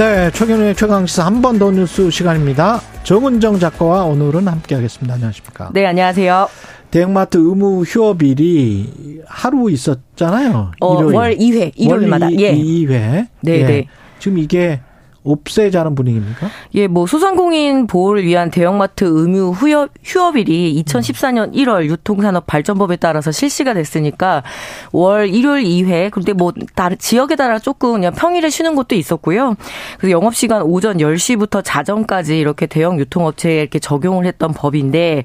네, 최경영의 최강시사 한 번 더 뉴스 시간입니다. 정은정 작가와 오늘은 함께하겠습니다. 안녕하십니까? 네, 안녕하세요. 대형마트 의무 휴업일이 하루 있었잖아요. 어, 일요일. 월 2회, 일요일마다. 월 2, 예. 2회. 네, 예. 네. 지금 이게 없애자는 분위기입니까? 예, 뭐 소상공인 보호를 위한 대형마트 의무 휴업, 휴업일이 2014년 1월 유통산업 발전법에 따라서 실시가 됐으니까 월 일요일 2회 근데 뭐 다른 지역에 따라 조금 그냥 평일에 쉬는 곳도 있었고요. 그래서 영업 시간 오전 10시부터 자정까지 이렇게 대형 유통업체에 이렇게 적용을 했던 법인데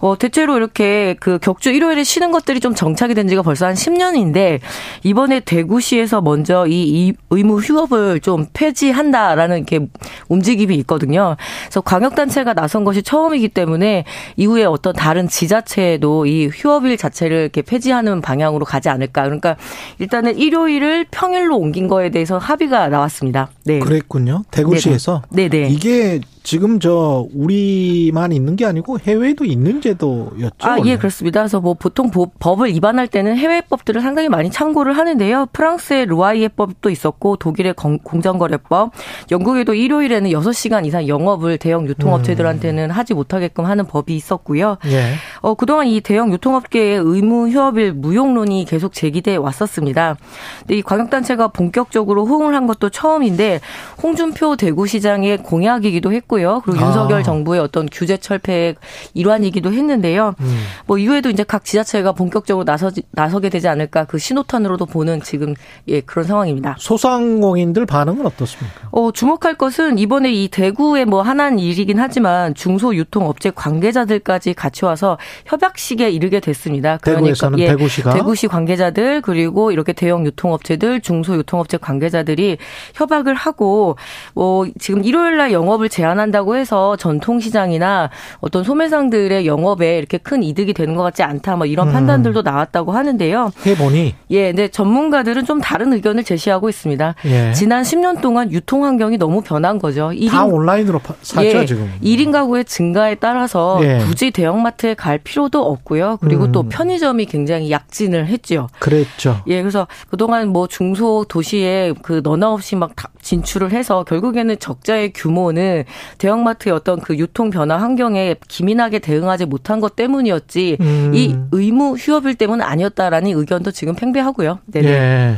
어 대체로 이렇게 그 격주 일요일에 쉬는 것들이 좀 정착이 된 지가 벌써 한 10년인데 이번에 대구시에서 먼저 이, 이 의무 휴업을 좀 폐지한다 라는 이렇게 움직임이 있거든요. 그래서 광역단체가 나선 것이 처음이기 때문에 이후에 어떤 다른 지자체도 이 휴업일 자체를 이렇게 폐지하는 방향으로 가지 않을까. 그러니까 일단은 일요일을 평일로 옮긴 거에 대해서 합의가 나왔습니다. 네. 그랬군요. 대구시에서. 네네. 이게 지금 저 우리만 있는 게 아니고 해외에도 있는 제도였죠. 아, 예, 원래. 그렇습니다. 그래서 뭐 보통 보- 법을 위반할 때는 해외 법들을 상당히 많이 참고를 하는데요. 프랑스의 루아이에 법도 있었고 독일의 공- 공정거래법, 영국에도 일요일에는 6시간 이상 영업을 대형 유통업체들한테는 하지 못하게끔 하는 법이 있었고요. 예. 어, 그동안 이 대형 유통업계의 의무 휴업일 무용론이 계속 제기돼 왔었습니다. 근데 이 광역단체가 본격적으로 호응을 한 것도 처음인데 홍준표 대구시장의 공약이기도 했고 요. 그리고 아. 윤석열 정부의 어떤 규제 철폐의 일환이기도 했는데요. 음. 뭐 이후에도 이제 각 지자체가 본격적으로 나서 나서게 되지 않을까 그 신호탄으로도 보는 지금 예 그런 상황입니다. 소상공인들 반응은 어떻습니까? 어, 주목할 것은 이번에 이 대구의 뭐 하나는 일이긴 하지만 중소 유통업체 관계자들까지 같이 와서 협약식에 이르게 됐습니다. 대구에서는 예, 대구시가? 대구시 관계자들 그리고 이렇게 대형 유통업체들 중소 유통업체 관계자들이 협약을 하고 뭐 지금 일요일 날 영업을 제한 한다고 해서 전통시장이나 어떤 소매상들의 영업에 이렇게 큰 이득이 되는 것 같지 않다 뭐 이런 음. 판단들도 나왔다고 하는데요. 해보니 예, 근데 전문가들은 좀 다른 의견을 제시하고 있습니다. 예. 지난 10년 동안 유통 환경이 너무 변한 거죠. 일다인 온라인으로 파- 사죠 예, 지금. 1인 가구의 증가에 따라서 예. 굳이 대형마트에 갈 필요도 없고요. 그리고 음. 또 편의점이 굉장히 약진을 했죠. 그랬죠. 예, 그래서 그동안 뭐 중소 도시에 그 너나 없이 막 다- 진출을 해서 결국에는 적자의 규모는 대형마트의 어떤 그 유통 변화 환경에 기민하게 대응하지 못한 것 때문이었지 음. 이 의무 휴업일 때문은 아니었다라는 의견도 지금 팽배하고요. 네네. 예.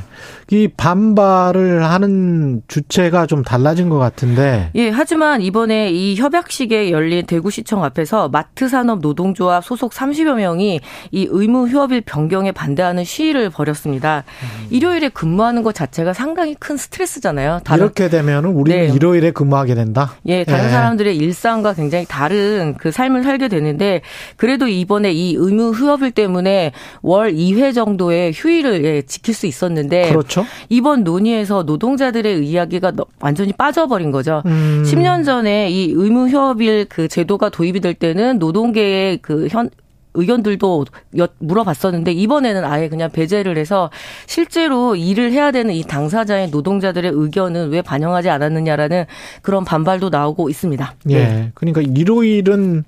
이 반발을 하는 주체가 좀 달라진 것 같은데. 예, 하지만 이번에 이 협약식에 열린 대구시청 앞에서 마트산업 노동조합 소속 30여 명이 이 의무 휴업일 변경에 반대하는 시위를 벌였습니다. 음. 일요일에 근무하는 것 자체가 상당히 큰 스트레스잖아요. 이렇게 되면은 우리는 네. 일요일에 근무하게 된다. 예, 다른 예. 사람들의 일상과 굉장히 다른 그 삶을 살게 되는데 그래도 이번에 이 의무 휴업일 때문에 월 2회 정도의 휴일을 예, 지킬 수 있었는데 그렇죠. 이번 논의에서 노동자들의 이야기가 너- 완전히 빠져버린 거죠. 음. 10년 전에 이 의무 휴업일 그 제도가 도입이 될 때는 노동계의 그 현 의견들도 여- 물어봤었는데 이번에는 아예 그냥 배제를 해서 실제로 일을 해야 되는 이 당사자의 노동자들의 의견은 왜 반영하지 않았느냐라는 그런 반발도 나오고 있습니다. 예. 그러니까 일요일은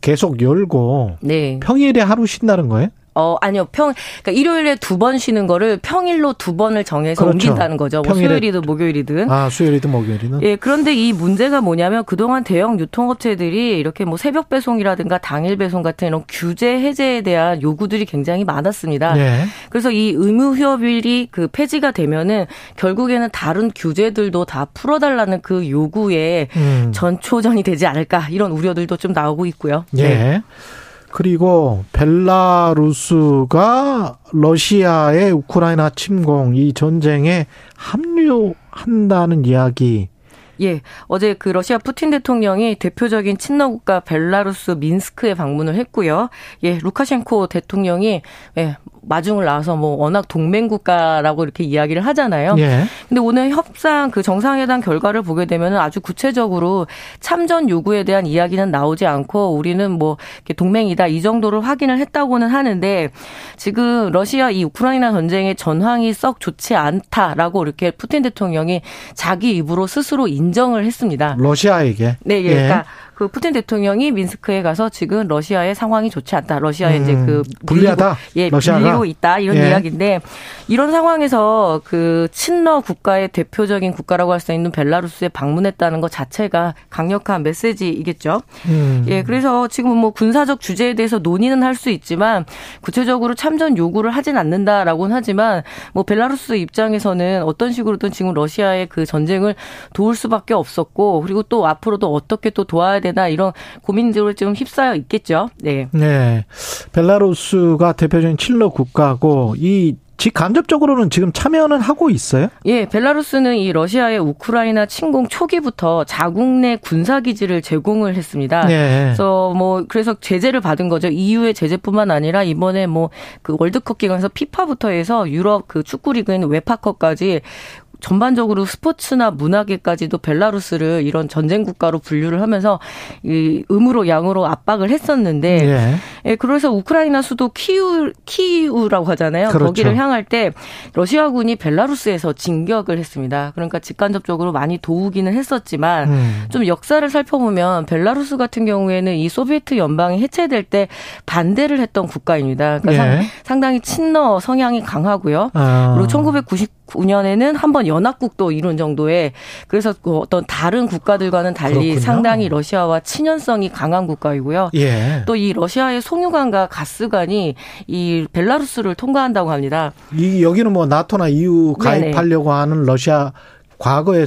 계속 열고 네. 평일에 하루 쉰다는 거예요? 어, 아니요. 평, 그러니까 일요일에 두 번 쉬는 거를 평일로 두 번을 정해서 그렇죠. 옮긴다는 거죠. 뭐 평일에- 수요일이든 목요일이든. 아, 수요일이든 목요일이든. 예, 그런데 이 문제가 뭐냐면 그동안 대형 유통업체들이 이렇게 뭐 새벽 배송이라든가 당일 배송 같은 이런 규제 해제에 대한 요구들이 굉장히 많았습니다. 예. 그래서 이 의무 휴업일이 그 폐지가 되면은 결국에는 다른 규제들도 다 풀어달라는 그 요구에 음. 전초전이 되지 않을까 이런 우려들도 좀 나오고 있고요. 예. 네. 그리고 벨라루스가 러시아의 우크라이나 침공 이 전쟁에 합류한다는 이야기 예, 어제 그 러시아 푸틴 대통령이 대표적인 친러 국가 벨라루스 민스크에 방문을 했고요. 예, 루카셴코 대통령이 예, 마중을 나와서 뭐 워낙 동맹 국가라고 이렇게 이야기를 하잖아요. 예. 근데 오늘 협상 그 정상회담 결과를 보게 되면 아주 구체적으로 참전 요구에 대한 이야기는 나오지 않고 우리는 뭐 동맹이다 이 정도를 확인을 했다고는 하는데 지금 러시아 이 우크라이나 전쟁의 전황이 썩 좋지 않다라고 이렇게 푸틴 대통령이 자기 입으로 스스로 인 정을 했습니다. 러시아에게. 네, 예. 그러니까 그 푸틴 대통령이 민스크에 가서 지금 러시아의 상황이 좋지 않다. 러시아에 음, 이제 그 불리하다. 예, 러시아가. 밀리고 있다 이런 예. 이야기인데 이런 상황에서 그 친러 국가의 대표적인 국가라고 할 수 있는 벨라루스에 방문했다는 것 자체가 강력한 메시지이겠죠. 음. 예, 그래서 지금 뭐 군사적 주제에 대해서 논의는 할 수 있지만 구체적으로 참전 요구를 하진 않는다라고는 하지만 뭐 벨라루스 입장에서는 어떤 식으로든 지금 러시아의 그 전쟁을 도울 수밖에 없었고 그리고 또 앞으로도 어떻게 또 도와야 되나 이런 고민들을 좀 휩싸여 있겠죠. 네. 네. 벨라루스가 대표적인 칠러 국가고 이 직간접적으로는 지금 참여는 하고 있어요? 예, 벨라루스는 이 러시아의 우크라이나 침공 초기부터 자국 내 군사 기지를 제공을 했습니다. 네. 그래서 뭐 그래서 제재를 받은 거죠. EU의 제재뿐만 아니라 이번에 뭐 그 월드컵 기간에서 피파부터 해서 유럽 그 축구 리그인 웨파컵까지 전반적으로 스포츠나 문화계까지도 벨라루스를 이런 전쟁 국가로 분류를 하면서 이 음으로 양으로 압박을 했었는데 예. 예 그래서 우크라이나 수도 키우 키우라고 하잖아요. 그렇죠. 거기를 향할 때 러시아군이 벨라루스에서 진격을 했습니다. 그러니까 직간접적으로 많이 도우기는 했었지만 음. 좀 역사를 살펴보면 벨라루스 같은 경우에는 이 소비에트 연방이 해체될 때 반대를 했던 국가입니다. 그러니까 예. 상당히 친러 성향이 강하고요. 아. 그리고 1999년에는 한 번 연합국도 이룬 정도의 그래서 그 어떤 다른 국가들과는 달리 그렇군요. 상당히 러시아와 친연성이 강한 국가이고요. 예. 또이 러시아의 송유관과 가스관이 이 벨라루스를 통과한다고 합니다. 이 여기는 뭐 나토나 EU 가입하려고 네네. 하는 러시아 과거의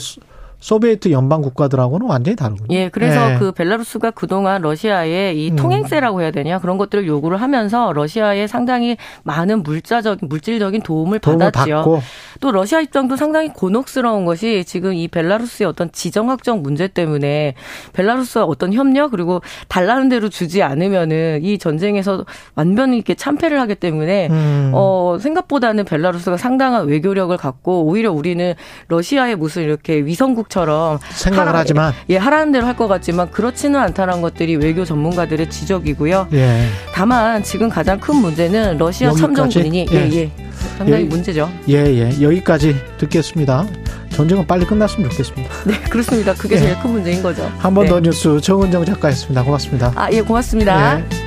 소비에트 연방 국가들하고는 완전히 다르군요. 예, 그래서 예. 그 벨라루스가 그동안 러시아의 이 음. 통행세라고 해야 되냐 그런 것들을 요구를 하면서 러시아에 상당히 많은 물자적인 물질적인 도움을, 도움을 받았죠. 받고. 또 러시아 입장도 상당히 곤혹스러운 것이 지금 이 벨라루스의 어떤 지정 확정 문제 때문에 벨라루스와 어떤 협력 그리고 달라는 대로 주지 않으면은 이 전쟁에서 완전히 이렇게 참패를 하기 때문에 음. 어 생각보다는 벨라루스가 상당한 외교력을 갖고 오히려 우리는 러시아의 무슨 이렇게 위성국 처럼 생각을 하라, 하지만 예 하라는 대로 할 것 같지만 그렇지는 않다는 것들이 외교 전문가들의 지적이고요. 예. 다만 지금 가장 큰 문제는 러시아 여기까지? 참정군이 예. 예, 예. 상당히 예. 문제죠. 예, 예. 여기까지 듣겠습니다. 전쟁은 빨리 끝났으면 좋겠습니다. 네, 그렇습니다. 그게 예. 제일 큰 문제인 거죠. 한 번더 네. 뉴스 정은정 작가였습니다. 고맙습니다. 아, 예, 고맙습니다. 예.